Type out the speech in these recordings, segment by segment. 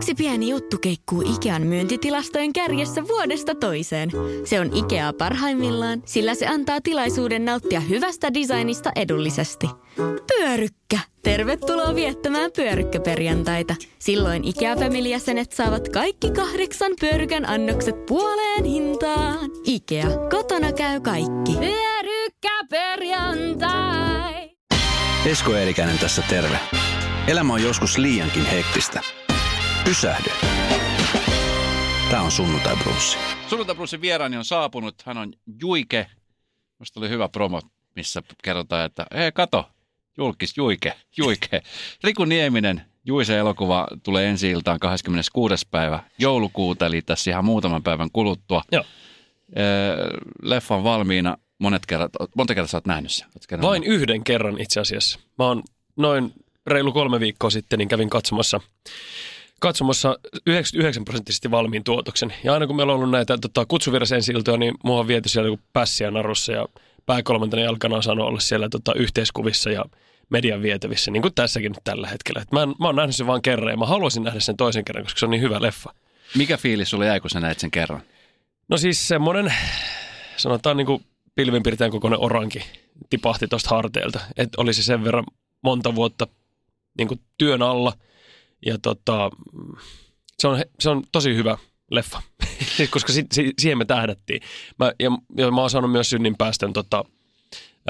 Yksi pieni juttu keikkuu Ikean myyntitilastojen kärjessä vuodesta toiseen. Se on Ikea parhaimmillaan, sillä se antaa tilaisuuden nauttia hyvästä designista edullisesti. Pyörykkä! Tervetuloa viettämään pyörykkäperjantaita. Silloin Ikea-familijäsenet saavat kaikki kahdeksan pyörykän annokset puoleen hintaan. Ikea, kotona käy kaikki. Pyörykkäperjantai! Esko Eerikäinen tässä terve. Elämä on joskus liiankin hektistä. Pysähdy. Tämä on Sunnuntai Brunssi. Sunnuntai Brunssin vieraani on saapunut. Hän on Juike. Musta oli hyvä promo, missä kerrotaan, että hei kato, julkis Juike, Juike. Riku Nieminen, Juise elokuva tulee ensi iltaan 26. päivä joulukuuta, eli tässä ihan muutaman päivän kuluttua. Joo. Leffan valmiina. Monet kerrat, monta kertaa sä oot nähnyt sen? Oot kerran Vain yhden kerran itse asiassa. Mä oon noin reilu kolme viikkoa sitten, niin kävin katsomassa, katsomassa 99 prosenttisesti valmiin tuotoksen. Ja aina kun meillä on ollut näitä tota, kutsuvirras ensi niin mua on viety siellä joku pässiä narussa ja pääkolmantena jalkana on saanut olla siellä tota, yhteiskuvissa ja median vietävissä, niin kuin tässäkin nyt tällä hetkellä. Et mä, en, mä oon nähnyt sen vain kerran ja mä haluaisin nähdä sen toisen kerran, koska se on niin hyvä leffa. Mikä fiilis sulle jäi, kun sä näit sen kerran? No siis semmoinen, sanotaan niin kuin pilvenpiirtäjän kokoinen oranki tipahti tuosta harteilta. Että oli se sen verran monta vuotta niin kuin työn alla. Ja tota, se, on, se on tosi hyvä leffa, koska si, si, siihen me tähdättiin. Mä, ja, ja mä oon saanut myös synnin päästön tota,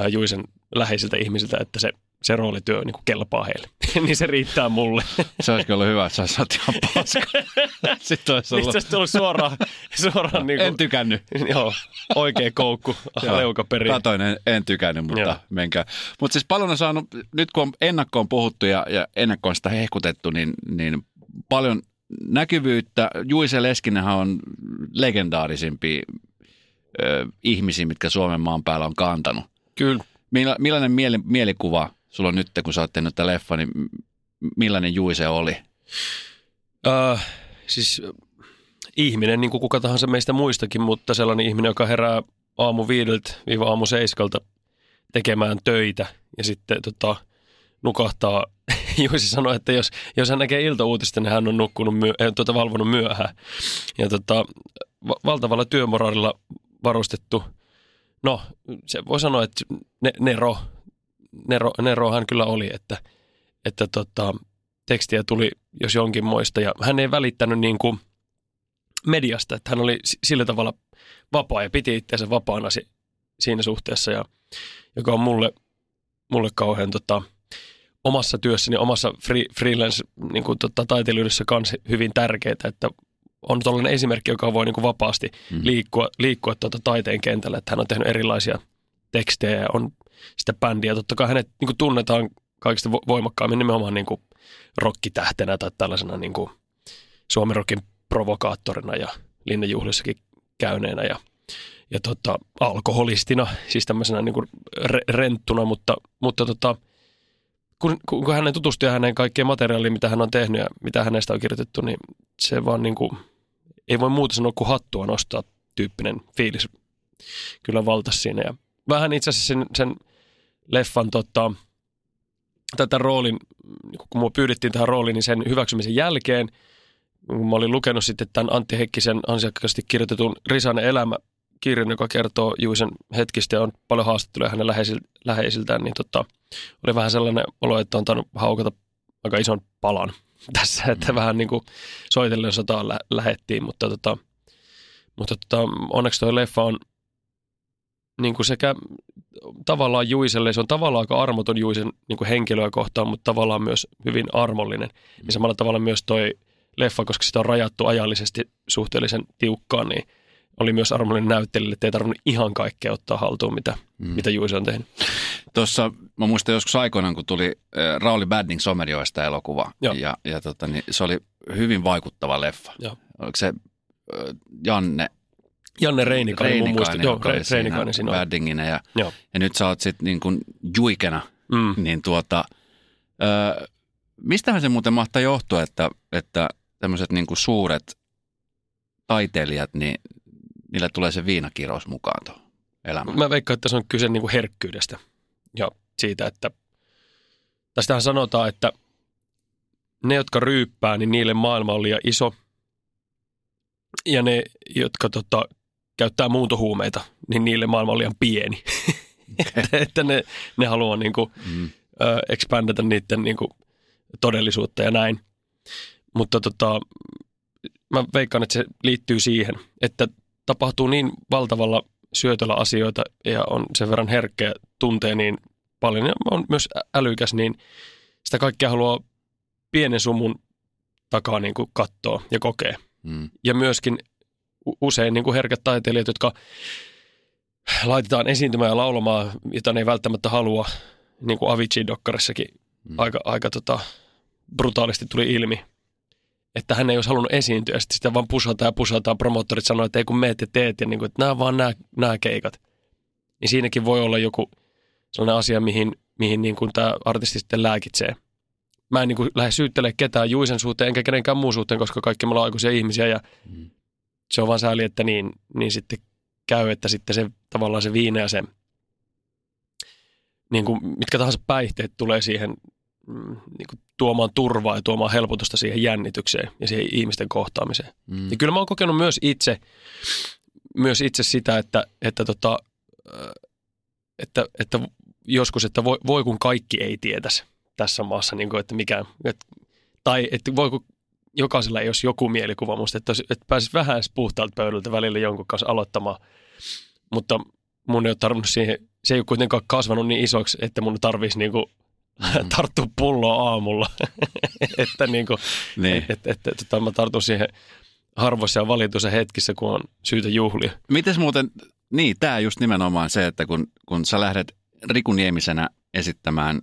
Juisen läheisiltä ihmisiltä, että se se roolityö niin kuin kelpaa heille. niin se riittää mulle. se olisi ollut hyvä, että sä olisit ihan paska. Sitten olisi ollut... Niin se tullut suoraan. suoraan niin kuin, en tykännyt. joo, oikea koukku, leuka perin. Katoin, en, en tykännyt, mutta joo. menkää. Mutta siis paljon on saanut, nyt kun on ennakkoon puhuttu ja, ja ennakkoon sitä hehkutettu, niin, niin paljon näkyvyyttä. Juise Leskinenhän on legendaarisimpia ö, ihmisiä, mitkä Suomen maan päällä on kantanut. Kyllä. Milla, millainen mieli, mielikuva sulla on nyt, kun sä oot tehnyt leffa, niin millainen Juise oli? Uh, siis ihminen, niin kuin kuka tahansa meistä muistakin, mutta sellainen ihminen, joka herää aamu viideltä viiva aamu seiskalta tekemään töitä ja sitten tota, nukahtaa. Juisi sanoi, että jos, jos hän näkee iltauutista, niin hän on nukkunut myö, äh, tuota, valvonut myöhään. Ja tota, va- valtavalla työmoraalilla varustettu, no se voi sanoa, että ne, Nero Nero, Nerohan kyllä oli, että, että tota, tekstiä tuli jos jonkin moista ja hän ei välittänyt niin kuin mediasta, että hän oli sillä tavalla vapaa ja piti itseänsä vapaana si, siinä suhteessa, ja, joka on mulle, mulle kauhean tota, omassa työssäni, omassa free, freelance niin kuin, tota, taiteilijuudessa kanssa hyvin tärkeää, että on tuollainen esimerkki, joka voi niin kuin vapaasti mm. liikkua, liikkua tuota taiteen kentällä, että hän on tehnyt erilaisia tekstejä ja on sitä bändiä. Totta kai hänet niin kuin tunnetaan kaikista voimakkaammin nimenomaan niin kuin rockitähtenä tai tällaisena niin kuin Suomen rockin provokaattorina ja linnejuhlissakin käyneenä ja, ja tota, alkoholistina, siis tämmöisenä niin kuin re- renttuna, mutta, mutta tota, kun, kun hänen tutustuu ja hänen kaikkeen materiaaliin, mitä hän on tehnyt ja mitä hänestä on kirjoitettu, niin se vaan niin kuin, ei voi muuta sanoa kuin hattua nostaa tyyppinen fiilis kyllä valtas siinä. Ja vähän itse asiassa sen, sen leffan tota, tätä roolin, kun mua pyydettiin tähän rooliin, niin sen hyväksymisen jälkeen, kun mä olin lukenut sitten tämän Antti Heikkisen ansiokkaasti kirjoitetun Risanen elämä kirjan, joka kertoo Juisen hetkistä ja on paljon haastatteluja hänen läheisiltään, niin tota, oli vähän sellainen olo, että on tainnut haukata aika ison palan tässä, että mm. vähän niin kuin soitellen sotaan lä- lähettiin, mutta, tota, mutta tota, onneksi tuo leffa on niin kuin sekä tavallaan Juiselle, se on tavallaan aika armoton Juisen niin kuin henkilöä kohtaan, mutta tavallaan myös hyvin armollinen. Mm. Ja samalla tavalla myös toi leffa, koska sitä on rajattu ajallisesti suhteellisen tiukkaan, niin oli myös armollinen näyttelijä, että ei tarvinnut ihan kaikkea ottaa haltuun, mitä, mm. mitä Juise on tehnyt. Tuossa, mä muistan joskus aikoinaan, kun tuli äh, Rauli Badding Somerjoista elokuva, Joo. ja, ja tota, niin se oli hyvin vaikuttava leffa. Joo. Oliko se äh, Janne Janne Reinikainen, Reinikainen mun muista. Joo, Re, Reinikainen siinä Värdinginä ja, Joo. ja nyt sä oot sitten niin kuin juikena, mm. niin tuota, ö, mistähän se muuten mahtaa johtua, että, että tämmöiset niin kuin suuret taiteilijat, niin niillä tulee se viinakirous mukaan tuohon elämään? Mä veikkaan, että se on kyse niin kuin herkkyydestä ja siitä, että tästähän sanotaan, että ne, jotka ryyppää, niin niille maailma on liian iso. Ja ne, jotka tota, käyttää muuntohuumeita, niin niille maailma on liian pieni. että, että ne, ne haluaa niin kuin, mm. ö, expandata niiden niin kuin, todellisuutta ja näin. Mutta tota, mä veikkaan, että se liittyy siihen, että tapahtuu niin valtavalla syötöllä asioita ja on sen verran herkkä ja tuntee niin paljon ja on myös älykäs, niin sitä kaikkea haluaa pienen sumun takaa niin kuin katsoa ja kokea. Mm. Ja myöskin usein niin kuin herkät taiteilijat, jotka laitetaan esiintymään ja laulamaan, jota ne ei välttämättä halua, niin kuin Avicii-dokkarissakin mm. aika, aika tota, brutaalisti tuli ilmi, että hän ei olisi halunnut esiintyä, ja sitten sitä vaan pusataan ja pusataan, promottorit sanoo, että ei kun meet ja teet, ja niin kuin, että nämä vaan nämä, nämä keikat. Niin siinäkin voi olla joku sellainen asia, mihin, mihin niin kuin tämä artisti sitten lääkitsee. Mä en niin kuin lähde syyttelemään ketään Juisen suhteen, enkä kenenkään muun suhteen, koska kaikki me ollaan aikuisia ihmisiä, ja mm. Se on vaan sääli, että niin, niin sitten käy, että sitten se tavallaan se viine ja se, niin kuin mitkä tahansa päihteet tulee siihen mm, niin kuin tuomaan turvaa ja tuomaan helpotusta siihen jännitykseen ja siihen ihmisten kohtaamiseen. Mm. Ja kyllä mä oon kokenut myös itse, myös itse sitä, että, että, tota, että, että joskus, että voi, voi kun kaikki ei tietäisi tässä maassa, niin kuin, että mikä, että, tai että voi kun jokaisella ei olisi joku mielikuva musta, että, että pääsisi vähän puhtaalta pöydältä välillä jonkun kanssa aloittamaan. Mutta mun ei ole tarvinnut siihen, se ei ole kuitenkaan kasvanut niin isoksi, että mun tarvitsisi niin kuin mm. tarttua pulloa aamulla. että niin kuin, niin. Et, et, et, et, mä tartun siihen harvoissa ja valituissa hetkissä, kun on syytä juhlia. Mites muuten, niin tämä just nimenomaan se, että kun, kun sä lähdet Riku Niemisenä esittämään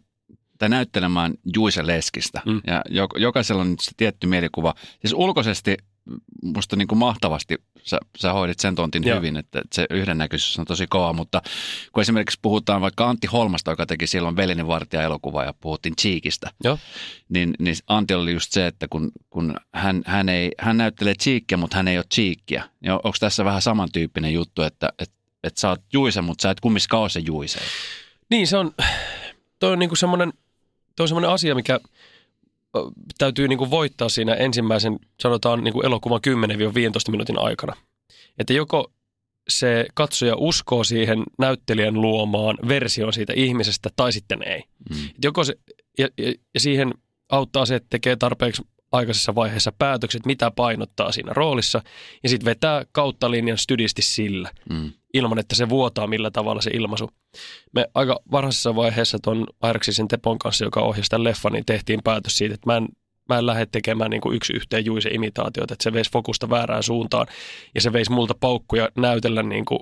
tai näyttelemään Juise Leskistä. Mm. Ja jokaisella on se tietty mielikuva. Siis ulkoisesti musta niin kuin mahtavasti sä, sä hoidit sen tontin Joo. hyvin, että se yhdennäköisyys on tosi kova, mutta kun esimerkiksi puhutaan vaikka Antti Holmasta, joka teki silloin Velinin vartija elokuva ja puhuttiin Cheekistä, Joo. Niin, niin Antti oli just se, että kun, kun hän, hän, ei, hän näyttelee Cheekkiä, mutta hän ei ole Cheekkiä. Niin onko tässä vähän samantyyppinen juttu, että, että, että sä oot Juise, mutta sä et kumminkaan ole se Juise? Niin, se on, toi on niinku semmoinen, toi on semmoinen asia, mikä – täytyy niin kuin voittaa siinä ensimmäisen, sanotaan niin kuin elokuvan 10-15 minuutin aikana. Että joko se katsoja uskoo siihen näyttelijän luomaan versioon siitä ihmisestä tai sitten ei. Mm. joko se, ja, ja, ja siihen auttaa se, että tekee tarpeeksi aikaisessa vaiheessa päätökset, mitä painottaa siinä roolissa, ja sitten vetää kautta linjan stydisti sillä, mm. Ilman että se vuotaa millä tavalla se ilmaisu. Me aika varhaisessa vaiheessa tuon Airaksisen Tepon kanssa, joka ohjasi tämän leffan, niin tehtiin päätös siitä, että mä en, mä en lähde tekemään niin kuin yksi yhteen juise imitaatiota, että se veisi fokusta väärään suuntaan, ja se veisi multa paukkuja näytellä niin kuin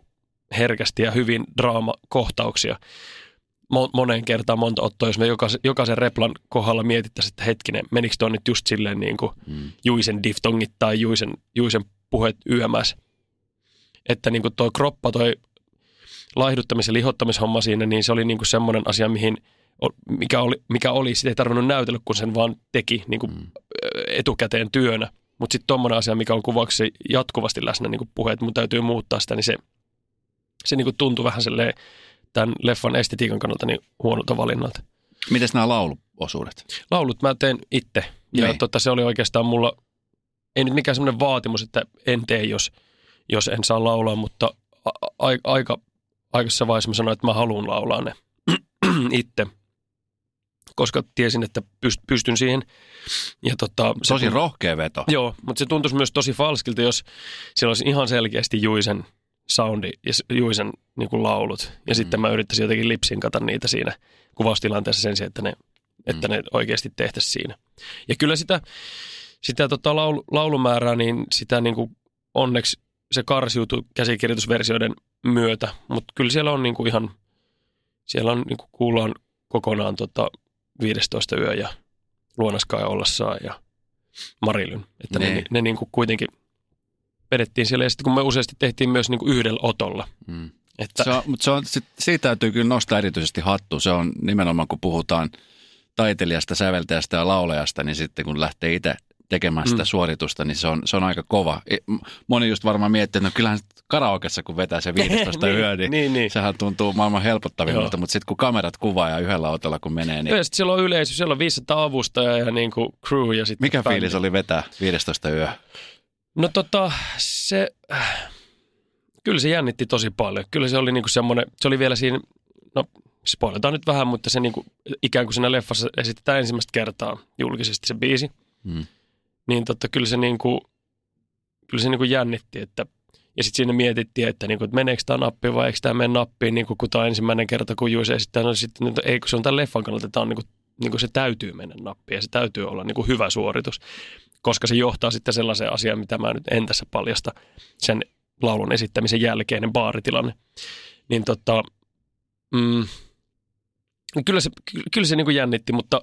herkästi ja hyvin draamakohtauksia moneen kertaan monta ottoa, jos me jokaisen, jokaisen replan kohdalla mietittäisiin, että hetkinen, menikö tuon nyt just silleen niin kuin mm. Juisen diftongit tai Juisen, Juisen puhet yömäs. Että niin kuin toi kroppa, toi laihduttamis- ja lihottamishomma siinä, niin se oli niin kuin semmoinen asia, mihin, mikä oli, mikä oli, sitä ei tarvinnut näytellä, kun sen vaan teki niin kuin mm. etukäteen työnä. Mutta sitten tuommoinen asia, mikä on kuvaksi jatkuvasti läsnä, niin kuin puheet, mun täytyy muuttaa sitä, niin se, se niin tuntui vähän silleen tämän leffan estetiikan kannalta niin huonolta valinnalta. Miten nämä lauluosuudet? Laulut mä teen itse. Ja niin. tota, se oli oikeastaan mulla, ei nyt mikään semmoinen vaatimus, että en tee, jos, jos en saa laulaa, mutta a- a- aika aikaisessa vaiheessa mä sanoin, että mä haluan laulaa ne itse, koska tiesin, että pystyn siihen. Ja tota, tosi se, rohkea veto. Joo, mutta se tuntuisi myös tosi falskilta, jos siellä olisi ihan selkeästi Juisen soundi ja Juisen niin kuin laulut. Ja mm. sitten mä yrittäisin jotenkin lipsinkata niitä siinä kuvaustilanteessa sen sijaan, että ne, että mm. ne oikeasti tehtäisiin siinä. Ja kyllä sitä, sitä tota laulu, laulumäärää, niin sitä niin kuin onneksi se karsiutui käsikirjoitusversioiden myötä, mutta kyllä siellä on niin kuin ihan, siellä on niin kuin kuullaan kokonaan tota 15 yö ja Luonaskai ollessaan ja Marilyn. Että ne, ne, ne niin kuin kuitenkin – vedettiin siellä ja sitten kun me useasti tehtiin myös niin kuin yhdellä otolla. Mm. Että... Se on, mutta se on, sit, siitä täytyy kyllä nostaa erityisesti hattu. Se on nimenomaan, kun puhutaan taiteilijasta, säveltäjästä ja laulajasta, niin sitten kun lähtee itse tekemään sitä mm. suoritusta, niin se on, se on aika kova. Moni just varmaan miettii, että no kyllähän karaokessa, kun vetää se 15 Niin, yö, niin, niin, niin. sehän tuntuu maailman helpottavimmalta, mutta sitten kun kamerat kuvaa ja yhdellä autolla kun menee, niin Ja sitten siellä on yleisö, siellä on 500 avustajaa ja niin kuin crew ja sitten mikä bändi. fiilis oli vetää 15 yö? No tota, se, äh, kyllä se jännitti tosi paljon. Kyllä se oli niinku semmoinen, se oli vielä siinä, no spoiletaan nyt vähän, mutta se niinku, ikään kuin siinä leffassa esitetään ensimmäistä kertaa julkisesti se biisi. Mm. Niin totta, kyllä se niinku, kyllä se niinku jännitti, että ja sitten siinä mietittiin, että, niinku, että meneekö tämä nappi vai eikö tämä mene nappiin, niinku, kun tämä ensimmäinen kerta, kun Juise esittää. No sitten, että ei, kun se on tämän leffan kannalta, tämä on niinku, niinku se täytyy mennä nappiin ja se täytyy olla niinku hyvä suoritus koska se johtaa sitten sellaiseen asiaan, mitä mä nyt en tässä paljasta sen laulun esittämisen jälkeinen baaritilanne. Niin tota, mm, kyllä se, ky- kyllä se niin kuin jännitti, mutta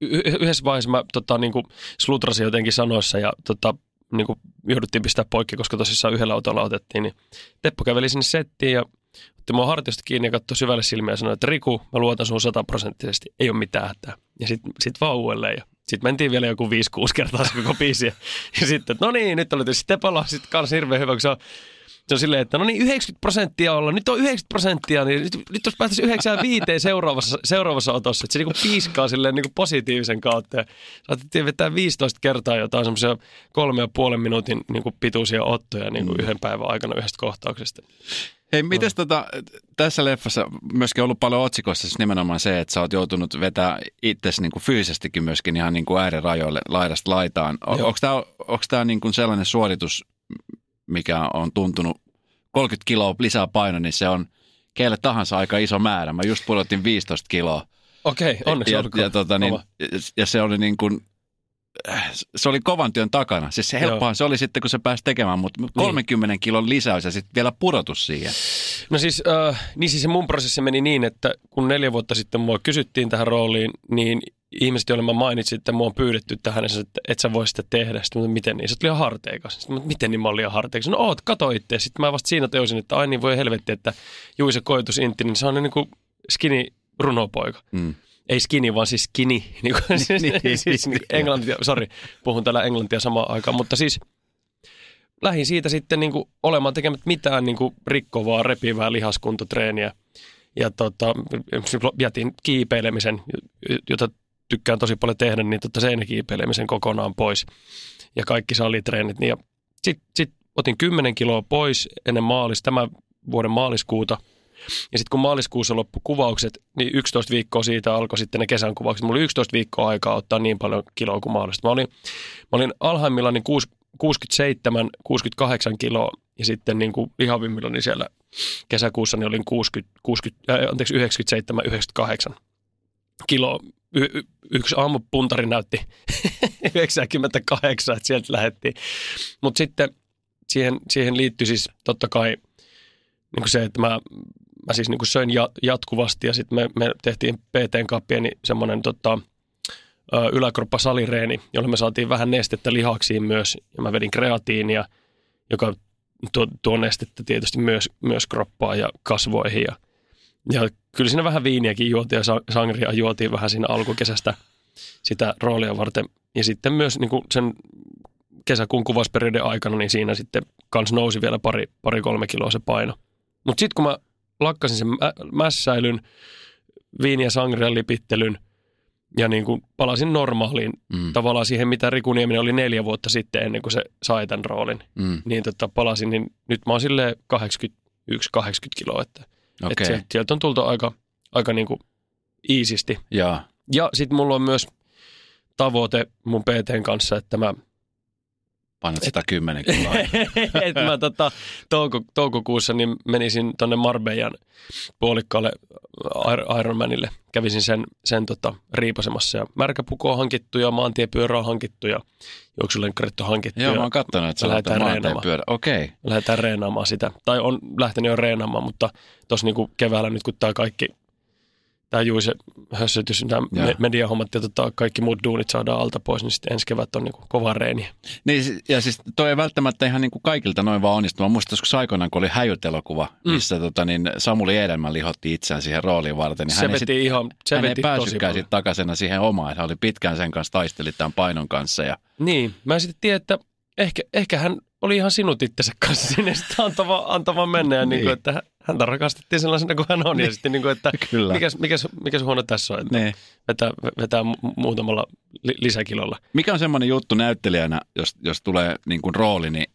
yhdessä vaiheessa mä tota, niin kuin slutrasin jotenkin sanoissa ja tota, niin kuin jouduttiin pistää poikki, koska tosissaan yhdellä autolla otettiin, niin Teppo käveli sinne settiin ja otti mua hartiosta kiinni ja katsoi syvälle silmiä ja sanoi, että Riku, mä luotan sun sataprosenttisesti, ei ole mitään hätää. Ja sitten sit vaan uudelleen ja sitten mentiin vielä joku 5-6 kertaa se koko biisi. Ja, sitten, että no niin, nyt oli tietysti Tepolla sitten kanssa hirveän hyvä, kun se on, se on silleen, että no niin 90 prosenttia olla, nyt on 90 prosenttia, niin nyt, nyt jos päästäisiin 95 seuraavassa, seuraavassa otossa, että se niinku piiskaa silleen niinku positiivisen kautta. Ja saatettiin vetää 15 kertaa jotain semmoisia kolme ja puolen minuutin niinku pituisia ottoja niinku mm. yhden päivän aikana yhdestä kohtauksesta. Hei, mites tota, tässä leffassa myöskin ollut paljon otsikoissa siis nimenomaan se, että sä oot joutunut vetää itsesi niin fyysisestikin myöskin ihan niin kuin äärirajoille laidasta laitaan. O-. Onko tämä niin kuin sellainen suoritus, mikä on tuntunut 30 kiloa lisää paino, niin se on kelle tahansa aika iso määrä. Mä just pudotin 15 kiloa. Okei, onneksi ja, olkoon. ja, tota, niin, ja se oli niin kuin, se oli kovan työn takana. Siis se helppohan se oli sitten, kun se pääsi tekemään, mutta 30 kilon lisäys ja sitten vielä pudotus siihen. No siis, äh, niin siis se mun prosessi meni niin, että kun neljä vuotta sitten mua kysyttiin tähän rooliin, niin ihmiset, joille mä mainitsin, että mua on pyydetty tähän, niin että et sä voi sitä tehdä. Sitten mä, miten niin? Se oli ihan harteikas. Sitten mä, miten niin mä olin liian harteikas? No oot, kato itse. Sitten mä vasta siinä tajusin, että ai niin voi helvetti, että Juise Koitus Intti, niin se on niin kuin skinny runopoika. Mm. Ei skinny, vaan siis skinny. Niin kuin, siis, Niin. siis niin kuin englantia, sorry, puhun täällä englantia samaan aikaan. Mutta siis lähdin siitä sitten niin kuin olemaan tekemättä mitään niin kuin rikkovaa, repivää lihaskuntotreeniä. Ja tota, jätin kiipeilemisen, jota tykkään tosi paljon tehdä, niin tota seinäkiipeilemisen kokonaan pois. Ja kaikki salitreenit. Niin sitten sit otin 10 kiloa pois ennen maalis, tämän vuoden maaliskuuta. Ja sitten kun maaliskuussa loppu kuvaukset, niin 11 viikkoa siitä alkoi sitten ne kesän kuvaukset. Mulla oli 11 viikkoa aikaa ottaa niin paljon kiloa kuin mahdollista. Mä olin, mä olin alhaimmillaan niin 67, 68 kiloa ja sitten niin kuin lihavimmillaan niin siellä kesäkuussa niin olin 60, 60, äh, anteeksi, 97, 98 kiloa. Y- yksi aamupuntari näytti 98, että sieltä lähdettiin. Mutta sitten siihen, siihen liittyi siis totta kai niin kuin se, että mä, mä siis niin kuin söin ja, jatkuvasti ja sitten me, me tehtiin PTn kanssa pieni semmoinen tota, ö, yläkroppa-salireeni, jolle me saatiin vähän nestettä lihaksiin myös ja mä vedin kreatiinia, joka tuo, tuo nestettä tietysti myös, myös kroppaan ja kasvoihin ja, ja kyllä siinä vähän viiniäkin juotiin ja sa- sangria juotiin vähän siinä alkukesästä sitä roolia varten ja sitten myös niin kuin sen kesäkuun kuvausperiodin aikana, niin siinä sitten kans nousi vielä pari, pari kolme kiloa se paino. Mutta sitten kun mä lakkasin sen mä, mässäilyn, viini- ja sangrian lipittelyn ja niin kuin palasin normaaliin, Mm. tavallaan siihen, mitä Riku Nieminen oli neljä vuotta sitten ennen kuin se sai tämän roolin, Mm. niin tota, palasin, niin nyt mä oon silleen 81-80 kiloa, että Okei, et sieltä, sieltä on tultu aika, aika niin kuin iisisti. joo. Ja sitten mulla on myös tavoite mun PTn kanssa, että mä Painat 110 kiloa. mä tota, touko, toukokuussa niin menisin tonne Marbeijan puolikkaalle Ir- Ironmanille. Kävisin sen, sen tota, riipasemassa ja märkäpuku on hankittu ja maantiepyörä on hankittu ja juoksulenkkarit on hankittu. Joo, mä oon kattonut, että sä lähdetään maanteen reenaamaan. pyörä. Okei. lähdetään reenaamaan sitä. Tai on lähtenyt jo reenaamaan, mutta tuossa niinku keväällä nyt kun tämä kaikki, tämä Juise hössötys, nämä Joo. me- mediahommat ja tota, kaikki muut duunit saadaan alta pois, niin sitten ensi kevät on niinku kova reeni. Niin, ja siis toi ei välttämättä ihan niin kuin kaikilta noin vaan onnistu. Mä muistan joskus aikoinaan, kun oli häjyt-elokuva, Mm. missä tota, niin Samuli Edelman lihotti itseään siihen rooliin varten. Niin Se hän ei veti sit- ihan, se hän ei veti tosi päässytkään sitten takaisin siihen omaan. Hän oli pitkään sen kanssa taisteli tämän painon kanssa. Ja, Niin, mä sitten tiedän, että ehkä, ehkä hän oli ihan sinut itsensä kanssa sinne antava, antava mennä ja niin. Niin kuin, että häntä rakastettiin sellaisena kuin hän on niin. ja sitten niin kuin, että Kyllä. mikäs, mikäs, mikäs huono tässä on, että Niin. vetää, vetää mu- muutamalla li- lisäkilolla. Mikä on semmoinen juttu näyttelijänä, jos, jos tulee niin kuin rooli, niin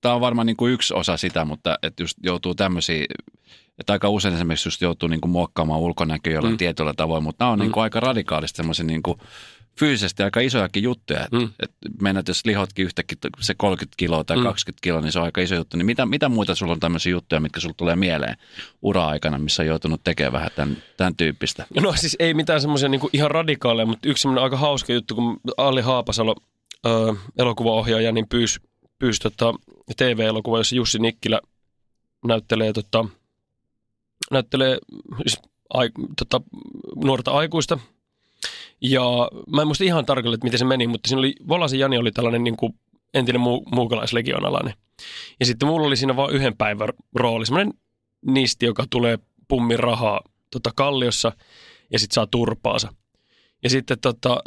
tämä on varmaan niin kuin yksi osa sitä, mutta että just joutuu tämmöisiä, että aika usein esimerkiksi just joutuu niin kuin muokkaamaan ulkonäköä jollain Mm. tietyllä tavoin, mutta nämä on Mm. niin kuin aika radikaalisti semmoisia niin kuin fyysisesti aika isojakin juttuja. Että Mm. et mennät, jos lihotkin yhtäkkiä se 30 kiloa tai Mm. mm. 20 kiloa, niin se on aika iso juttu. Niin mitä, mitä muita sulla on tämmöisiä juttuja, mitkä sulla tulee mieleen ura-aikana, missä on joutunut tekemään vähän tämän, tämän tyyppistä? No siis ei mitään semmoisia niin ihan radikaaleja, mutta yksi semmoinen aika hauska juttu, kun Ali Haapasalo, ö, elokuvaohjaaja, niin pyysi pyys, tota, TV-elokuva, jossa Jussi Nikkilä näyttelee, tota, näyttelee siis, ai, tota, nuorta aikuista. Ja mä en muista ihan tarkalleen, että miten se meni, mutta siinä oli, Volasen Jani oli tällainen niin kuin entinen muu, muukalaislegionalainen. Ja sitten mulla oli siinä vain yhden päivän rooli, semmoinen niisti, joka tulee pummin rahaa tota, kalliossa ja sitten saa turpaansa. Ja sitten tota,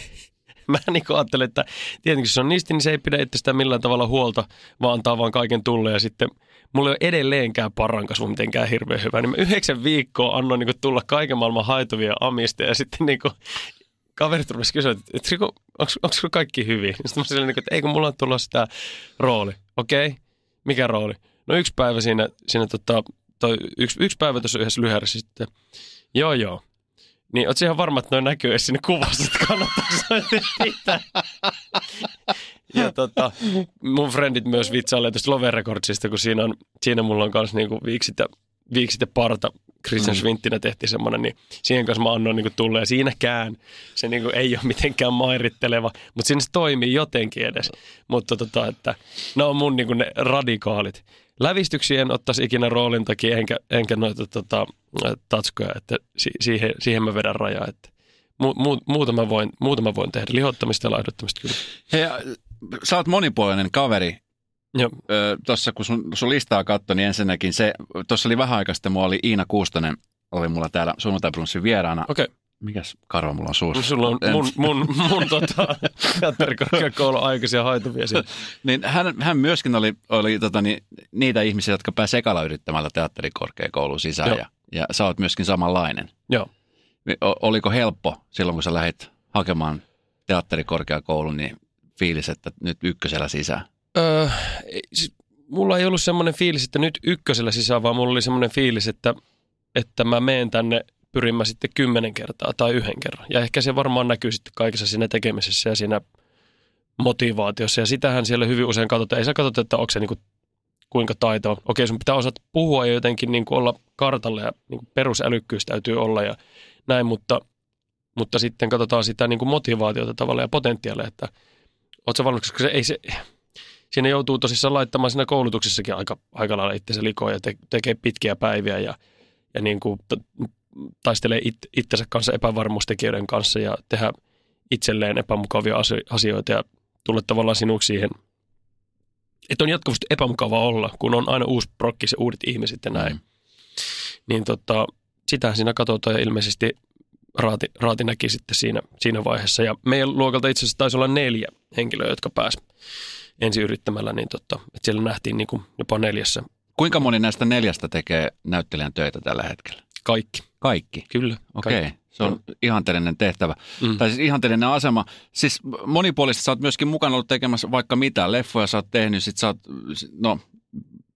mä niin ajattelen, että tietenkin se on niisti, niin se ei pidä itsestään millään tavalla huolta, vaan antaa vaan kaiken tulle. Ja sitten mulla ei ole edelleenkään parankasvu mitenkään hirveän hyvä. Niin mä yhdeksän viikkoa annoin niin tulla kaiken maailman haituvia amista ja sitten niin kuin, kaverit rupesivat kysyä, että, Riku, onko, sulla kaikki hyvin? Sitten mä silleen, että ei kun mulla on tullut sitä rooli. Okei, okay. mikä rooli? No yksi päivä siinä, siinä tota, toi, yksi, yksi päivä tuossa yhdessä lyhärissä sitten. Joo, joo. Niin oot ihan varma, että noin näkyy edes sinne kuvassa, että kannattaa pitää. Ja tota, mun frendit myös vitsailee tuosta Love Recordsista, kun siinä, on, siinä mulla on kanssa niinku viiksit, ja, viiksit ja parta. Christian Mm. Schwinttinä tehtiin semmoinen, niin siihen kanssa mä annoin niinku tulla. Ja siinäkään se niinku ei ole mitenkään mairitteleva, mutta siinä se toimii jotenkin edes. Mutta tota, että nämä on mun niinku ne radikaalit. Lävistyksiä en ottaisi ikinä roolin takia, enkä, enkä noita tota, tatskuja, että si, siihen, siihen mä vedän rajaa. Että mu, mu, muuta, mä voin, muuta mä voin tehdä, lihottamista ja laihduttamista kyllä. Hei, ja sä oot monipuolinen kaveri. Joo. Tuossa kun sun, sun listaa katsoi, niin ensinnäkin se, tuossa oli vähän aikaa sitten, mulla oli Iina Kuustonen, oli mulla täällä sunnuntai vieraana. Okei, okay. Mikäs karva mulla on suussa? sulla on mun, mun, mun tota, teatterikorkeakoulun aikaisia haituvia siinä. Niin hän, hän myöskin oli, oli tota, niin, niitä ihmisiä, jotka pääsivät ekalla yrittämällä teatterikorkeakouluun sisään Joo. ja, ja sä oot myöskin samanlainen. Joo. O, oliko helppo silloin, kun sä lähdit hakemaan teatterikorkeakoulun, niin fiilis, että nyt ykkösellä sisään? Öö, siis, mulla ei ollut semmoinen fiilis, että nyt ykkösellä sisään, vaan mulla oli semmoinen fiilis, että, että mä meen tänne pyrin mä sitten kymmenen kertaa tai yhden kerran. Ja ehkä se varmaan näkyy sitten kaikessa siinä tekemisessä ja siinä motivaatiossa. Ja sitähän siellä hyvin usein katsotaan. Ei sä katsota, että onko se niinku, kuinka taito. Okei, sun pitää osata puhua ja jotenkin niinku olla kartalla ja niinku perusälykkyys täytyy olla ja näin, mutta, mutta sitten katsotaan sitä niinku motivaatiota tavalla ja potentiaalia, että sä valmis, koska se ei se, siinä joutuu tosissaan laittamaan siinä koulutuksessakin aika, aika lailla itsensä likoon ja te, tekee pitkiä päiviä ja, ja niin kuin taistelee it, itsensä kanssa epävarmuustekijöiden kanssa ja tehdä itselleen epämukavia asio- asioita ja tulla tavallaan sinuksi siihen, että on jatkuvasti epämukava olla, kun on aina uusi prokkis ja uudet ihmiset ja näin. Mm. Niin tota, sitähän siinä katsotaan ja ilmeisesti Raati, Raati näki sitten siinä, siinä vaiheessa. Ja meidän luokalta itse asiassa taisi olla neljä henkilöä, jotka pääsi ensin yrittämällä, niin tota, että siellä nähtiin niin kuin jopa neljässä Kuinka moni näistä neljästä tekee näyttelijän töitä tällä hetkellä? kaikki. Kaikki. Kyllä. Okei, okay. se on ihanteellinen tehtävä. Mm. Tai siis ihanteellinen asema. Siis monipuolisesti sä oot myöskin mukana ollut tekemässä vaikka mitä. Leffoja sä oot tehnyt, sit sä oot, no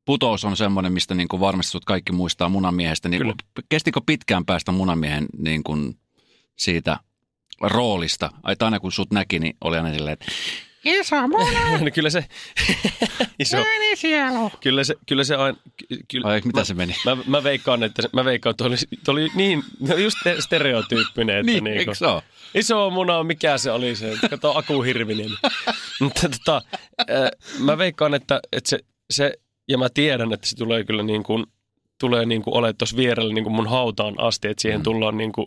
Putous on semmoinen, mistä niin kuin varmasti kaikki muistaa munamiehestä. Niin Kyllä. kestikö pitkään päästä munamiehen niin kuin siitä roolista? Ai, että aina kun sut näki, niin oli aina silleen, että iso muna, no kyllä se, iso, pieni sielu. kyllä se, kyllä se aina, ky- kyllä, Ai, mitä mä, se meni? Mä, mä veikkaan, että, se- mä veikkaan, että oli, oli niin, no just te- stereotyyppinen, että Niin, niin, kuin, se ole? iso muna, mikä se oli se, kato Aku Hirvinen. Mutta tota, äh, mä veikkaan, että, että se, se, ja mä tiedän, että se tulee kyllä niin kuin, tulee niin kuin olemaan tuossa vierellä niin kuin mun hautaan asti, että siihen Mm. tullaan niin kuin,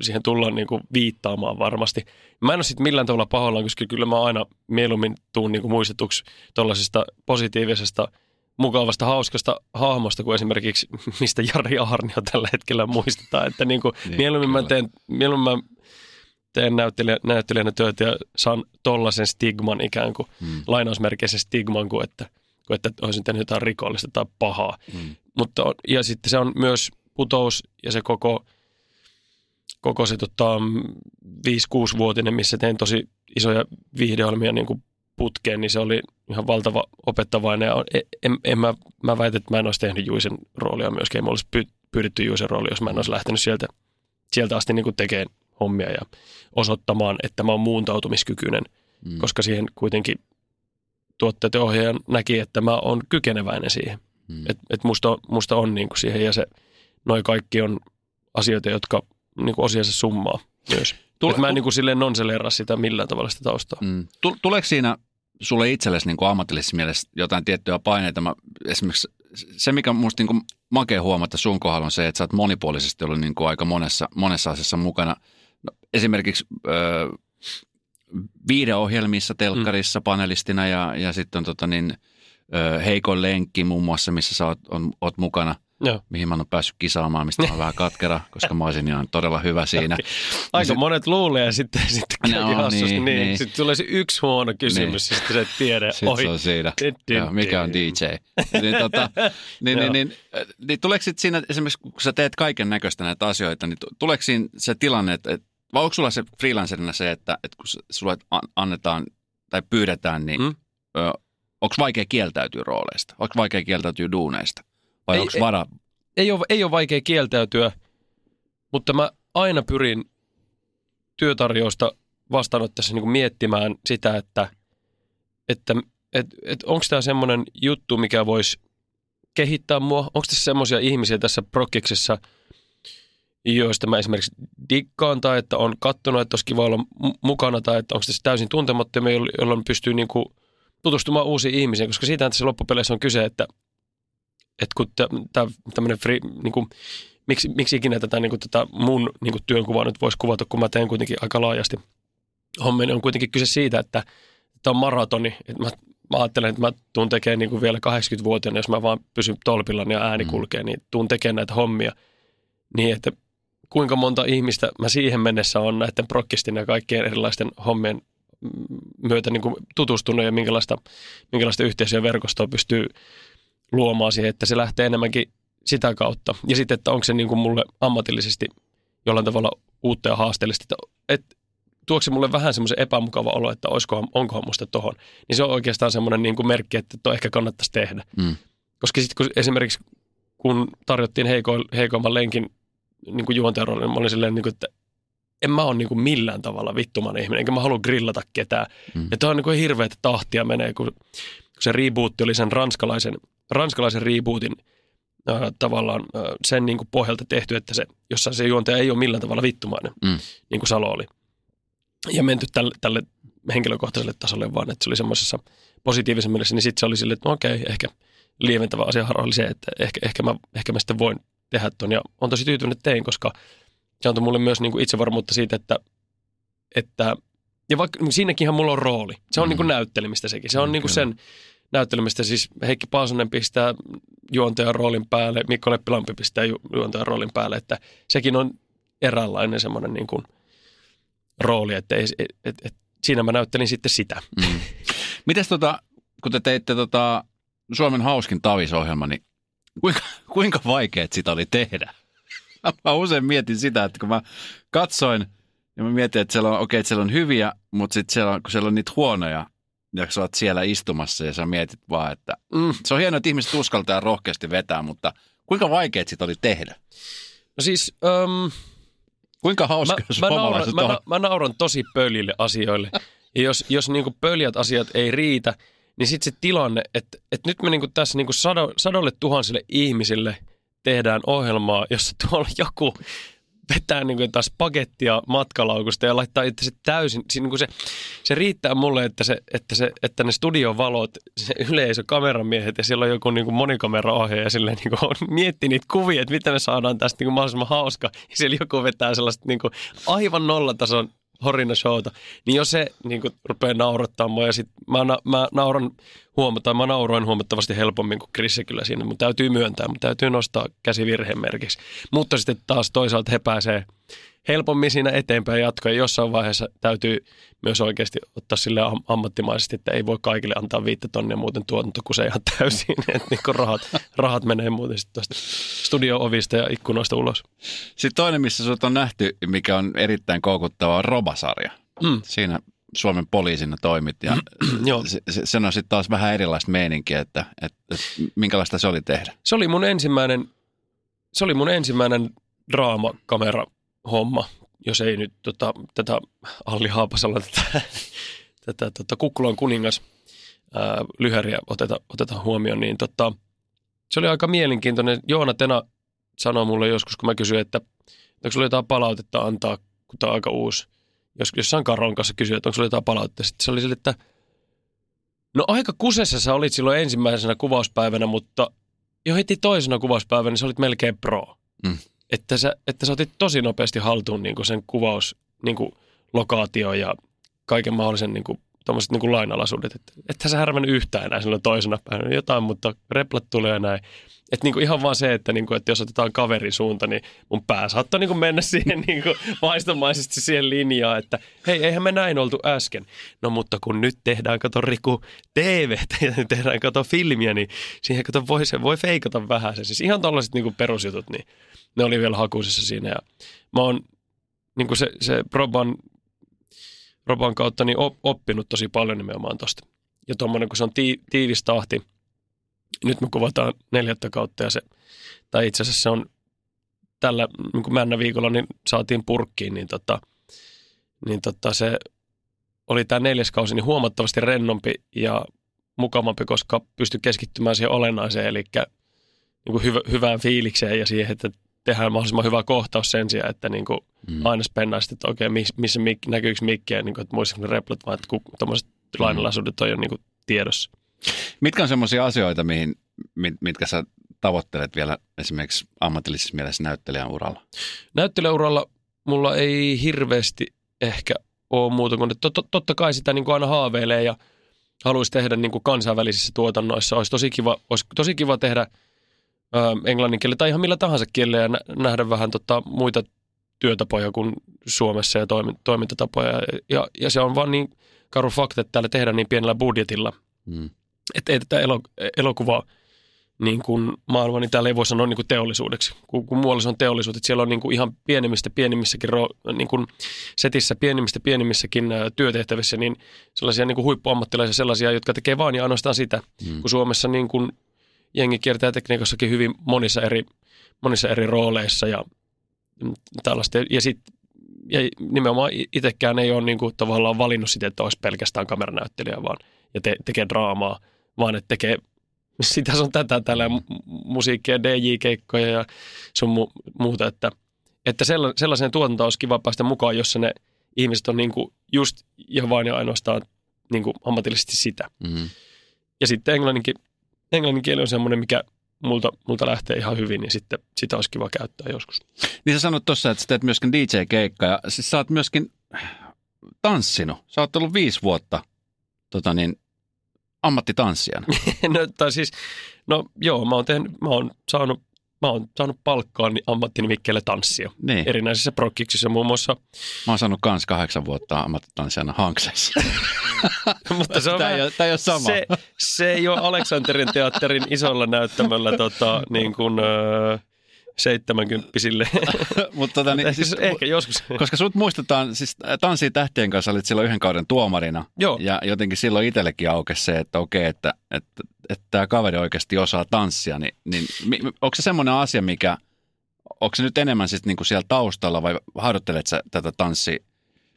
siihen tullaan niin kuin viittaamaan varmasti. Mä en ole sitten millään tavalla pahoillaan, koska kyllä mä aina mieluummin tuun niin kuin muistetuksi tuollaisesta positiivisesta, mukavasta, hauskasta hahmosta kuin esimerkiksi mistä Jari Aarnio tällä hetkellä muistetaan. Että niin kuin Niin, mieluummin, mä teen, mieluummin mä teen näyttelijä, näyttelijänä työtä ja saan tollaisen stigman ikään kuin, mm. lainausmerkeissä stigman kuin että, kuin että olisin tehnyt jotain rikollista tai pahaa. Mm. Mutta, ja sitten se on myös putous ja se koko, koko se tota, 5-6-vuotinen, missä tein tosi isoja viihdeohjelmia niin kuin putkeen, niin se oli ihan valtava opettavainen. Ja en, en, en mä, mä väitän, että mä en olisi tehnyt Juisen roolia myöskään. En olisi pyydetty Juisen roolia, jos mä en olisi lähtenyt sieltä, sieltä asti niin tekemään hommia ja osoittamaan, että mä oon muuntautumiskykyinen, mm. koska siihen kuitenkin tuotteet ja ohjaajan näki, että mä oon kykeneväinen siihen. Mm. Että et musta, musta on niin kuin siihen ja se, noi kaikki on asioita, jotka niin kuin osiansa summaa myös. Tule, mä en niin kuin silleen nonseleera sitä millään tavalla sitä taustaa. Mm. Tuleeko siinä sulle itsellesi niin kuin ammatillisessa mielessä jotain tiettyjä paineita? Mä, esimerkiksi se, mikä musta niin kuin makea huomata sun kohdalla on se, että sä oot monipuolisesti ollut niin kuin aika monessa, monessa asiassa mukana. No, esimerkiksi ö, viideohjelmissa, telkkarissa mm. panelistina ja, ja sitten tota niin, ö, Heikon lenkki muun muassa, missä sä oot, on, oot mukana – Joo. mihin mä en ole päässyt kisaamaan, mistä mä vähän katkera, koska mä olisin ihan todella hyvä siinä. Aika sit, monet luulee ja sitten, sitten no, niin, niin. niin. Sitten tulee se yksi huono kysymys niin. sitten sä et tiedä. Sitten Ohi. se on siinä. Joo, mikä on DJ? niin, tota, niin, niin, niin, niin, tuleeko sitten siinä esimerkiksi, kun sä teet kaiken näköistä näitä asioita, niin tuleeko siinä se tilanne, että, että vai onko sulla se freelancerina se, että, että kun sulle annetaan tai pyydetään, niin mm? onko vaikea kieltäytyä rooleista? Onko vaikea kieltäytyä duuneista? Vai onko vara? Ei ole, ei ole vaikea kieltäytyä, mutta mä aina pyrin työtarjousta vastaanottaessa niin miettimään sitä, että, että et, et onko tämä semmoinen juttu, mikä voisi kehittää mua? Onko tässä semmoisia ihmisiä tässä prokkiksessa, joista mä esimerkiksi dikkaan tai että on kattonut, että olisi kiva olla mukana tai että onko tässä täysin tuntemattomia, jolloin pystyy niin kuin tutustumaan uusiin ihmisiin, koska siitä tässä loppupeleissä on kyse, että että kun tämmöinen free, niin kuin, miksi, miksi ikinä tätä, niin kuin, tätä mun niin kuin työnkuvaa nyt voisi kuvata, kun mä teen kuitenkin aika laajasti hommia, niin on kuitenkin kyse siitä, että tämä on maratoni. Että mä, mä ajattelen, että mä tuun tekemään niin kuin vielä 80-vuotiaana, jos mä vaan pysyn tolpilla ja ääni mm. kulkee, niin tuun tekemään näitä hommia. Niin, että kuinka monta ihmistä mä siihen mennessä on näiden prokkistin ja kaikkien erilaisten hommien myötä niin kuin tutustunut ja minkälaista, minkälaista yhteisöä verkostoa pystyy luomaan siihen, että se lähtee enemmänkin sitä kautta. Ja sitten, että onko se niin kuin mulle ammatillisesti jollain tavalla uutta ja haasteellista, että, että tuoko se mulle vähän semmoisen epämukava olo, että olisikohan, onkohan musta tohon, niin se on oikeastaan semmoinen niin kuin merkki, että tuo ehkä kannattaisi tehdä. Mm. Koska sitten kun esimerkiksi kun tarjottiin heiko, heikoimman lenkin niin kuin juontajaroolin, niin mä olin silleen, niin kuin, että en mä ole niin kuin millään tavalla vittuman ihminen, enkä mä halua grillata ketään. Mm. Ja tuo on niin kuin hirveätä tahtia menee, kun, kun se rebootti oli sen ranskalaisen ranskalaisen rebootin äh, tavallaan äh, sen niin kuin pohjalta tehty, että se, jossa se juontaja ei ole millään tavalla vittumainen, mm. niin kuin Salo oli. Ja menty tälle, tälle henkilökohtaiselle tasolle vaan, että se oli semmoisessa positiivisen mielessä, niin sitten se oli silleen, että no okei, ehkä lieventävä asia oli se, että ehkä, ehkä, mä, ehkä mä sitten voin tehdä ton. Ja on tosi tyytyväinen, että tein, koska se antoi mulle myös niin kuin itsevarmuutta siitä, että, että ja vaikka siinäkinhän mulla on rooli. Se on mm. niin kuin näyttelemistä sekin. Se on mm, niin kuin sen, näyttelemistä. Siis Heikki Paasonen pistää juontajan roolin päälle, Mikko Leppilampi pistää ju- juontajan roolin päälle, että sekin on eräänlainen semmoinen niin kuin rooli, että ei, et, et, et, siinä mä näyttelin sitten sitä. Mm. Mites tota, kun te teitte tota Suomen hauskin tavisohjelma, niin kuinka, kuinka vaikeet sitä oli tehdä? Mä usein mietin sitä, että kun mä katsoin ja mä mietin, että siellä on, okei, okay, että siellä on hyviä, mutta sitten siellä kun siellä on niitä huonoja, ja sä oot siellä istumassa ja sä mietit vaan, että mm, se on hienoa, että ihmiset uskaltaa rohkeasti vetää, mutta kuinka vaikeet sitä oli tehdä? No siis... Um, kuinka hauska mä, mä, nauran, mä, mä nauran tosi pöljille asioille. Ja jos, jos niinku pöljät asiat ei riitä, niin sitten se tilanne, että, että nyt me niinku tässä niinku sado, sadolle tuhansille ihmisille tehdään ohjelmaa, jossa tuolla joku vetää niin kuin taas pakettia matkalaukusta ja laittaa itse se täysin, niin kuin se, se riittää mulle, että, se, että, se, että ne studiovalot, se yleisö, kameramiehet ja siellä on joku niin kuin monikameraohjaaja ja silleen niin kuin mietti niitä kuvia, että miten me saadaan tästä niin kuin mahdollisimman hauska. Ja siellä joku vetää sellaista niin kuin aivan nollatason horina showta, niin jos se niin kuin, rupeaa naurattaa mua ja sit mä, mä nauran huomata, mä nauroin huomattavasti helpommin kuin Krisse kyllä siinä, mutta täytyy myöntää, mutta täytyy nostaa käsi virheen merkiksi. Mutta sitten taas toisaalta he pääsee helpommin siinä eteenpäin jatkoa. Ja jossain vaiheessa täytyy myös oikeasti ottaa sille am- ammattimaisesti, että ei voi kaikille antaa viittä tonnia muuten tuotanto, kun se ihan täysin. Että niin rahat, rahat menee muuten sitten tuosta studio-ovista ja ikkunoista ulos. Sitten toinen, missä sut on nähty, mikä on erittäin koukuttava, on Robasarja. Mm. Siinä Suomen poliisina toimit ja se, se, on sitten taas vähän erilaista meininkiä, että, että, että minkälaista se oli tehdä. Se oli mun ensimmäinen, se oli mun ensimmäinen draamakamera homma, jos ei nyt tota, tätä Alli Haapasalla tätä, tätä tota, Kukkulan kuningas ää, lyhäriä oteta, oteta huomioon, niin tota, se oli aika mielenkiintoinen. Joona Tena sanoi mulle joskus, kun mä kysyin, että onko sulla jotain palautetta antaa, kun tämä on aika uusi. Jos, jossain Karon kanssa kysyin, että onko sulla jotain palautetta. Sitten se oli sille, että no aika kusessa sä olit silloin ensimmäisenä kuvauspäivänä, mutta jo heti toisena kuvauspäivänä sä olit melkein pro. Mm. Että, sä, että sä otit tosi nopeasti haltuun niin sen kuvaus, niin lokaatio ja kaiken mahdollisen niin kuin, tommoset niin lainalaisuudet. Että, että sä härmännyt yhtään enää silloin toisena päivänä jotain, mutta replat tulee näin. Että niin ihan vaan se, että, niin kuin, että jos otetaan kaverin suunta, niin mun pää saattaa niin mennä siihen niin kuin vaistomaisesti siihen linjaan, että hei, eihän me näin oltu äsken. No mutta kun nyt tehdään, kato Riku, TV tehdään, kato filmiä, niin siihen kato voi, se voi feikata vähän se. Siis ihan tollaiset niin perusjutut, niin ne oli vielä hakuisessa siinä. Ja mä oon niin kuin se, se Proban, Proban kautta niin op, oppinut tosi paljon nimenomaan tosta. Ja tuommoinen, kun se on tii, tiivis tahti, nyt me kuvataan neljättä kautta ja se, tai itse asiassa se on tällä niin kuin männä viikolla niin saatiin purkkiin, niin, tota, niin tota se oli tämä neljäs kausi niin huomattavasti rennompi ja mukavampi, koska pystyi keskittymään siihen olennaiseen, eli niin kuin hyvä, hyvään fiilikseen ja siihen, että tehdään mahdollisimman hyvä kohtaus sen sijaan, että niin kuin mm. aina spennaa sitten, että okei, missä, missä mik, näkyykö mikkiä, niin kuin, että muistatko ne replat, vaan että tuommoiset mm. lainalaisuudet on jo niin kuin tiedossa. Mitkä on semmoisia asioita, mihin, mit, mitkä sä tavoittelet vielä esimerkiksi ammatillisessa mielessä näyttelijän uralla? Näyttelijäuralla mulla ei hirveästi ehkä ole muuta kuin, että tot, totta kai sitä niin kuin aina haaveilee ja haluaisi tehdä niin kuin kansainvälisissä tuotannoissa. Olisi tosi kiva, olisi tosi kiva tehdä englannin kielellä tai ihan millä tahansa kielellä ja nähdä vähän tota, muita työtapoja kuin Suomessa ja toimintatapoja. Ja, ja se on vaan niin karu fakta, että täällä tehdään niin pienellä budjetilla, mm. että ei tätä elo, elokuva niin kuin maailma, niin täällä ei voi sanoa niin kuin teollisuudeksi. Kun, kun muualla se on teollisuus, että siellä on niin kuin ihan pienemmistä pienimmissäkin niin kuin setissä, pienimmistä pienimmissäkin työtehtävissä, niin sellaisia niin kuin huippuammattilaisia, sellaisia, jotka tekee vain ja ainoastaan sitä. Mm. Kun Suomessa niin kuin jengi kiertää tekniikassakin hyvin monissa eri, monissa eri rooleissa ja tällaista. Ja, sit, ja nimenomaan itsekään ei ole niin kuin tavallaan valinnut sitä, että olisi pelkästään kameranäyttelijä vaan, ja te, tekee draamaa, vaan että tekee sitä on tätä, tällä musiikkia, DJ-keikkoja ja sun mu- muuta, että, että sellaiseen tuotantoon olisi kiva päästä mukaan, jossa ne ihmiset on niin kuin just ja vain ja ainoastaan niin kuin ammatillisesti sitä. Mm-hmm. Ja sitten englanninkin, englannin kieli on semmoinen, mikä multa, multa lähtee ihan hyvin, niin sitten sitä olisi kiva käyttää joskus. Niin sä sanoit tuossa, että sä teet myöskin DJ-keikkaa ja siis sä oot myöskin tanssinut. Sä oot ollut viisi vuotta tota niin, ammattitanssijana? no, tai siis, no joo, mä oon, tehnyt, mä oon saanut mä oon saanut palkkaa niin ammattinimikkeelle tanssia. Niin. Erinäisissä prokkiksissa muun muassa. Mä oon saanut kans kahdeksan vuotta ammattitanssijana hankseissa. Mutta se on tämä, vähän, ei ole, tämä ei ole sama. Se, se ei ole Aleksanterin teatterin isolla näyttämöllä tota, niin kuin, äh, 70 Mutta tota, niin, siis ehkä joskus. koska sut muistetaan, siis Tanssi tähtien kanssa olit silloin yhden kauden tuomarina. Joo. Ja jotenkin silloin itsellekin aukesi se, että okei, että, että, että tämä kaveri oikeasti osaa tanssia. Niin, niin onko se semmoinen asia, mikä, onko se nyt enemmän sit niinku siellä taustalla vai harjoittelet sä tätä tanssi,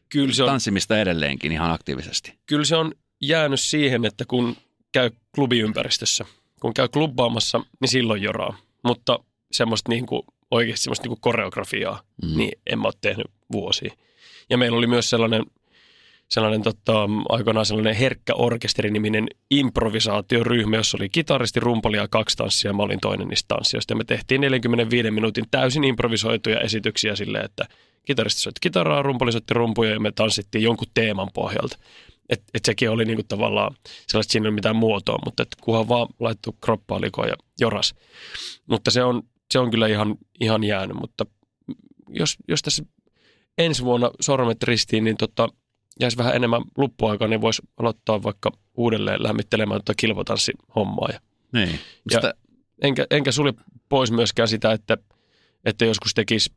Kyllä se on, tanssimista edelleenkin ihan aktiivisesti? Kyllä se on jäänyt siihen, että kun käy klubiympäristössä, kun käy klubbaamassa, niin silloin joraa. Mutta semmoista niin kuin, oikeasti semmoista niin kuin koreografiaa, mm. niin en mä ole tehnyt vuosia. Ja meillä oli myös sellainen, sellainen tota, aikoinaan sellainen herkkä orkesteriniminen improvisaatioryhmä, jossa oli kitaristi, rumpali ja kaksi tanssia, ja mä olin toinen niistä tanssijoista. Ja me tehtiin 45 minuutin täysin improvisoituja esityksiä silleen, että kitaristi soitti kitaraa, rumpali soitti rumpuja ja me tanssittiin jonkun teeman pohjalta. Että et sekin oli niinku tavallaan sellaista, siinä ei ole mitään muotoa, mutta et kunhan vaan laittu kroppaa likoon ja joras. Mutta se on, se on kyllä ihan, ihan jäänyt, mutta jos, jos tässä ensi vuonna sormet ristiin, niin tota, jäisi vähän enemmän luppuaikaa, niin voisi aloittaa vaikka uudelleen lämmittelemään tuota kilpatanssihommaa. Ja, Niin. Ja- Sitä, enkä, enkä sulje pois myöskään sitä, että, että joskus tekisi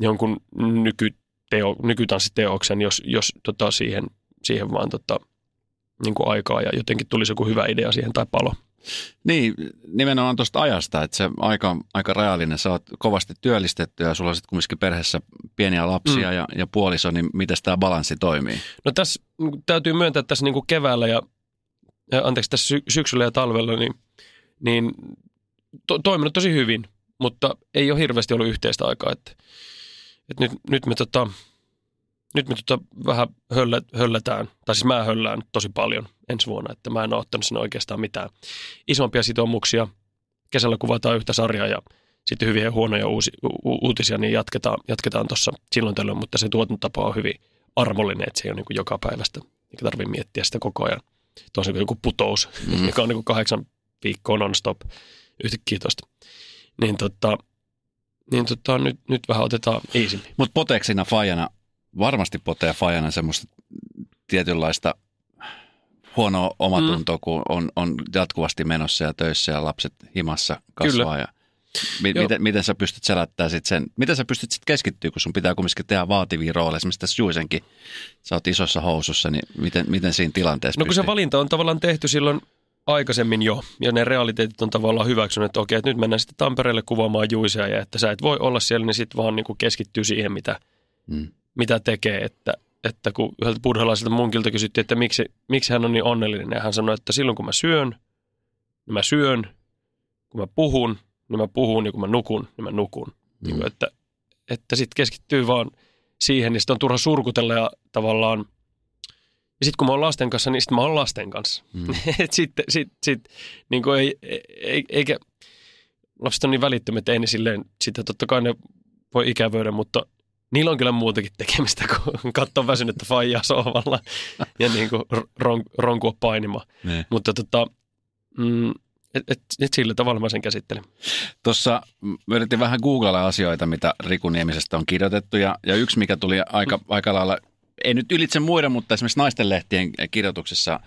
jonkun nykyteo, nykytanssiteoksen, jos, jos tota, siihen, siihen vaan tota, niin kuin aikaa ja jotenkin tulisi joku hyvä idea siihen tai palo. Niin, nimenomaan tuosta ajasta, että se aika on aika rajallinen. Sä oot kovasti työllistetty ja sulla on sitten kumminkin perheessä pieniä lapsia Mm. ja, ja puoliso, niin miten tämä balanssi toimii? No tässä niin täytyy myöntää että tässä niin kuin keväällä ja, ja anteeksi tässä sy- syksyllä ja talvella, niin, niin to, toiminut tosi hyvin, mutta ei ole hirveästi ollut yhteistä aikaa. Että, että nyt, nyt me, tota, nyt me tota vähän höllä, höllätään, tai siis mä höllään tosi paljon ensi vuonna, että mä en ole ottanut sinne oikeastaan mitään isompia sitoumuksia. Kesällä kuvataan yhtä sarjaa ja sitten hyviä ja huonoja uusi, u, uutisia, niin jatketaan, jatketaan tuossa silloin tällöin, mutta se tuotantotapa on hyvin armollinen, että se ei ole niin kuin joka päivästä, eikä tarvitse miettiä sitä koko ajan. Tuossa niin joku putous, Mm. joka on niin kuin kahdeksan viikkoa non-stop yhtäkkiä tuosta. Niin, tota, niin tota, nyt, nyt vähän otetaan iisimmin. Mutta poteksina fajana, varmasti potee fajana semmoista tietynlaista huonoa omatuntoa, mm. kun on, on jatkuvasti menossa ja töissä ja lapset himassa kasvaa. Kyllä. Ja mi- Joo. miten, miten sä pystyt selättämään sit sen, miten sä pystyt sitten keskittyä, kun sun pitää kumminkin tehdä vaativia rooleja. Esimerkiksi tässä Juisenkin, sä oot isossa housussa, niin miten, miten siinä tilanteessa No kun pystyy? se valinta on tavallaan tehty silloin aikaisemmin jo, ja ne realiteetit on tavallaan hyväksynyt, että okei, että nyt mennään sitten Tampereelle kuvaamaan juisia, ja että sä et voi olla siellä, niin sitten vaan niin kuin keskittyy siihen, mitä, Mm. mitä tekee, että, että kun yhdeltä buddhalaiselta munkilta kysyttiin, että miksi, miksi hän on niin onnellinen, ja hän sanoi, että silloin kun mä syön, niin mä syön, kun mä puhun, niin mä puhun, ja kun mä nukun, niin mä nukun. Mm. Niin että, että sitten keskittyy vaan siihen, niin sitten on turha surkutella ja tavallaan, ja sitten kun mä oon lasten kanssa, niin sitten mä oon lasten kanssa. Mm. Et sitten sit, sit, niin kuin ei, ei, eikä, lapset on niin välittömiä, että ei ne silleen, sitä totta kai ne voi ikävöidä, mutta niillä on kyllä muutakin tekemistä kuin katsoa väsynyttä faijaa sohvalla ja niin kuin ron, ronkua painimaan. Niin. Mutta tota, mm, et, et, et sillä tavalla mä sen käsittelen. Tuossa yritin vähän googlella asioita, mitä Riku Niemisestä on kirjoitettu, ja, ja yksi, mikä tuli aika, aika lailla, ei nyt ylitse muiden, mutta esimerkiksi naisten lehtien kirjoituksessa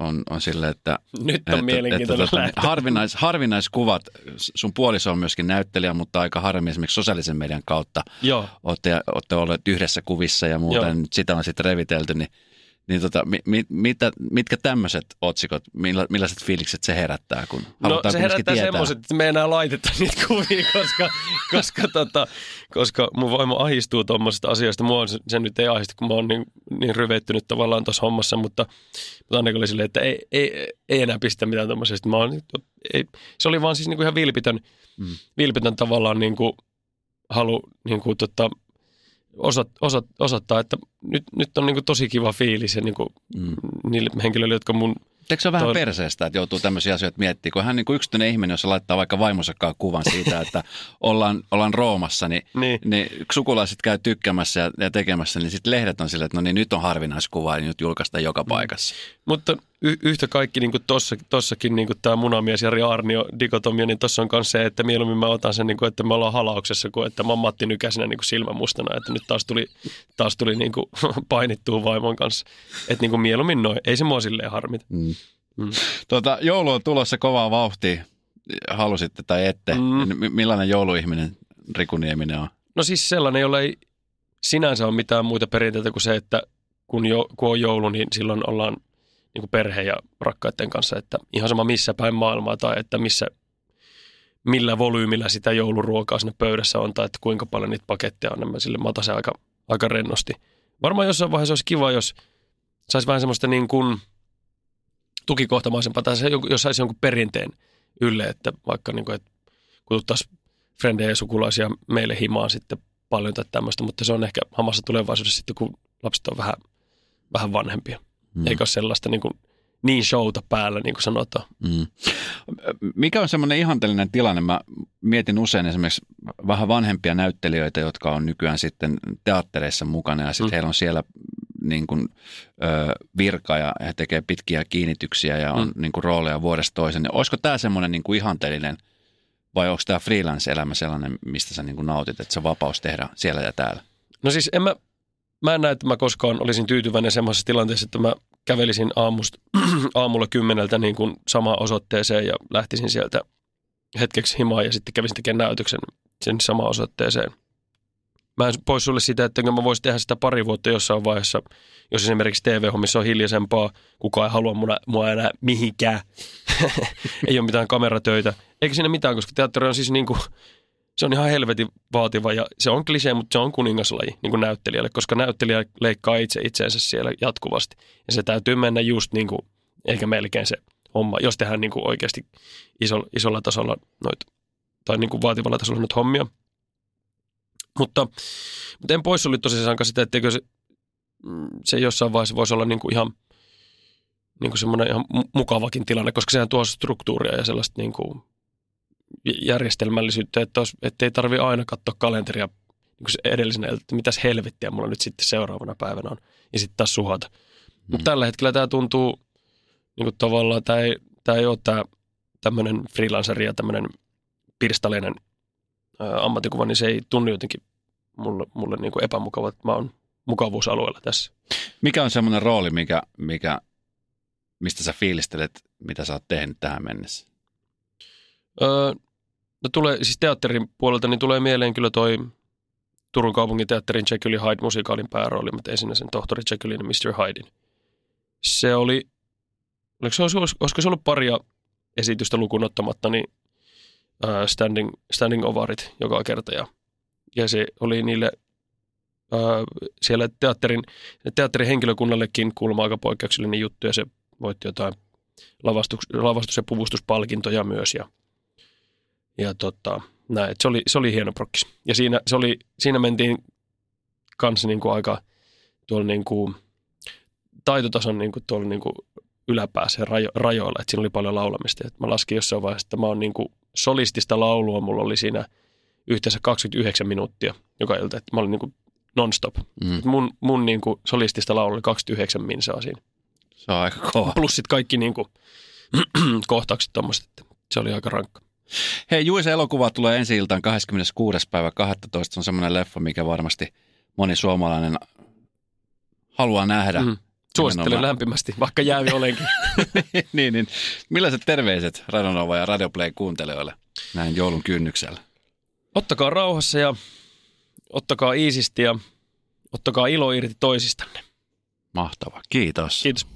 on, on, sille, että Nyt on mielenkiintoinen tota, lähtö. harvinais, harvinaiskuvat, sun puoliso on myöskin näyttelijä, mutta aika harmi esimerkiksi sosiaalisen median kautta Joo. olette, olette olleet yhdessä kuvissa ja muuta, Joo. nyt sitä on sitten revitelty, niin, niin tota, mi, mi, mitä, mitkä tämmöiset otsikot, milla, millaiset fiilikset se herättää, kun No se herättää tietää? semmoiset, että me ei enää laiteta niitä kuvia, koska, koska, tota, koska mun vaimo ahistuu tuommoisista asioista. Mua se, se nyt ei ahista, kun mä oon niin, niin ryvettynyt tavallaan tuossa hommassa, mutta, mutta Annika oli silleen, että ei, ei, ei enää pistä mitään tuommoisesta. Mä oon, ei, se oli vaan siis niin kuin ihan vilpitön, Mm. vilpitön tavallaan niin kuin halu niin kuin, tota, osat, osat, osoittaa, että nyt, nyt on niin kuin tosi kiva fiilis ja niin kuin, Mm. niille henkilöille, jotka mun Eikö se ole vähän Toi- perseestä, että joutuu tämmöisiä asioita miettimään, kun hän niin kuin yksityinen ihminen, jos se laittaa vaikka vaimonsakaan kuvan siitä, että ollaan, ollaan Roomassa, niin, Niin. niin sukulaiset käy tykkäämässä ja, ja tekemässä, niin sitten lehdet on silleen, että no niin nyt on harvinaiskuva ja nyt julkaistaan joka paikassa. Mutta y- yhtä kaikki niin kuin tossa, tossakin niin kuin tämä munamies Jari Arnio dikotomia, niin tuossa on myös se, että mieluummin mä otan sen, niin kuin, että me ollaan halauksessa, kuin että mä oon Matti Nykäsenä niin kuin silmämustana, että nyt taas tuli, taas tuli niin kuin painittua vaimon kanssa. Että niin kuin mieluummin noin, ei se mua silleen harmita. Mm. Mm. Tota, joulu on tulossa kovaa vauhtia, halusitte tai ette. Mm. Mm. Millainen jouluihminen Riku Nieminen on? No siis sellainen, jolla ei sinänsä ole mitään muita perinteitä kuin se, että kun, jo, kun on joulu, niin silloin ollaan niin kuin perhe ja rakkaiden kanssa, että ihan sama missä päin maailmaa tai että missä, millä volyymillä sitä jouluruokaa sinne pöydässä on tai että kuinka paljon niitä paketteja on, niin mä sille mä aika, aika rennosti. Varmaan jossain vaiheessa olisi kiva, jos saisi vähän semmoista niin kuin tukikohtamaisempaa tai jos saisi jonkun perinteen ylle, että vaikka niin kuin, että kutsuttaisiin frendejä ja sukulaisia meille himaan sitten paljon tai tämmöistä, mutta se on ehkä hamassa tulevaisuudessa sitten, kun lapset on vähän, vähän vanhempia. Mm. Eikä ole sellaista niin, kuin, niin showta päällä, niin kuin sanotaan. Mm. Mikä on semmoinen ihanteellinen tilanne? Mä mietin usein esimerkiksi vähän vanhempia näyttelijöitä, jotka on nykyään sitten teattereissa mukana ja sitten Mm. heillä on siellä niin kuin, ö, virka ja he tekee pitkiä kiinnityksiä ja on Mm. niin kuin, rooleja vuodesta toisen. Niin Olisiko tämä semmoinen niin kuin ihanteellinen vai onko tämä freelance-elämä sellainen, mistä sä niin kuin nautit, että se vapaus tehdä siellä ja täällä? No siis en mä, mä en näe, että mä koskaan olisin tyytyväinen semmoisessa tilanteessa, että mä kävelisin aamusta, aamulla kymmeneltä niin kuin samaan osoitteeseen ja lähtisin sieltä hetkeksi himaan ja sitten kävisin tekemään näytöksen sen samaan osoitteeseen. Mä en pois sulle sitä, että mä voisin tehdä sitä pari vuotta jossain vaiheessa, jos esimerkiksi TV-hommissa on hiljaisempaa, kukaan ei halua mua, mua enää mihinkään, ei ole mitään kameratöitä. Eikä siinä mitään, koska teatteri on siis niin kuin, se on ihan helvetin vaativa ja se on klisee, mutta se on kuningaslaji niin kuin näyttelijälle, koska näyttelijä leikkaa itse itseensä siellä jatkuvasti. Ja se täytyy mennä just niin kuin, eikä melkein se homma, jos tehdään niin kuin oikeasti iso, isolla tasolla noita, tai niin kuin vaativalla tasolla noita hommia. Mutta, mutta en pois oli tosiaan sitä, etteikö se, mm, se jossain vaiheessa voisi olla niin kuin ihan niin kuin semmoinen ihan mukavakin tilanne, koska sehän tuo struktuuria ja sellaista niin kuin järjestelmällisyyttä, että, olisi, että ei tarvi aina katsoa kalenteria niin edellisenä, että mitäs helvettiä mulla nyt sitten seuraavana päivänä on, ja sitten taas suhata. Mm. Mutta tällä hetkellä tämä tuntuu niin kuin tavallaan, tämä ei, tämä ei ole tämä tämmöinen freelanceri ja tämmöinen pirstaleinen ää, ammattikuva, niin se ei tunnu jotenkin mulle, mulle niin kuin epämukava, että mä oon mukavuusalueella tässä. Mikä on semmoinen rooli, mikä, mikä, mistä sä fiilistelet, mitä sä oot tehnyt tähän mennessä? Öö, no tulee, siis teatterin puolelta niin tulee mieleen kyllä toi Turun kaupungin teatterin Jekyll Hyde musikaalin päärooli. Tein sinne sen tohtori Jekyllin ja Mr. Hydein. Se oli, oliko se, olisiko se ollut paria esitystä lukuun ottamatta, niin uh, standing, standing ovarit joka kerta. Ja, ja se oli niille uh, siellä teatterin, teatterin henkilökunnallekin kuulemma aika poikkeuksellinen juttu ja se voitti jotain lavastus, lavastus- ja puvustuspalkintoja myös ja, ja tota, näin, se, oli, se oli hieno prokkis. Ja siinä, se oli, siinä mentiin kanssa niin kuin aika tuolla niin kuin, taitotason niin kuin tuolla niin kuin yläpäässä rajo, rajoilla, että siinä oli paljon laulamista. Et mä laskin jossain vaiheessa, että mä oon niin kuin solistista laulua, mulla oli siinä yhteensä 29 minuuttia joka ilta, että mä olin niin kuin non-stop. Mm. Mun, mun niin kuin solistista laulu oli 29 minsaa siinä. Se on aika kova. Plus sit kaikki niin kuin, kohtaukset tommoset, että se oli aika rankka. Hei, Juise elokuva tulee ensi iltaan 26. päivä 12. Se on semmoinen leffa, mikä varmasti moni suomalainen haluaa nähdä. Mm. Suosittelen Nimenomaan. lämpimästi, vaikka jäävi olenkin. niin, niin. Millaiset terveiset Radionova ja Radioplay kuuntelijoille näin joulun kynnyksellä? Ottakaa rauhassa ja ottakaa iisisti ja ottakaa ilo irti toisistanne. Mahtava. Kiitos. Kiitos.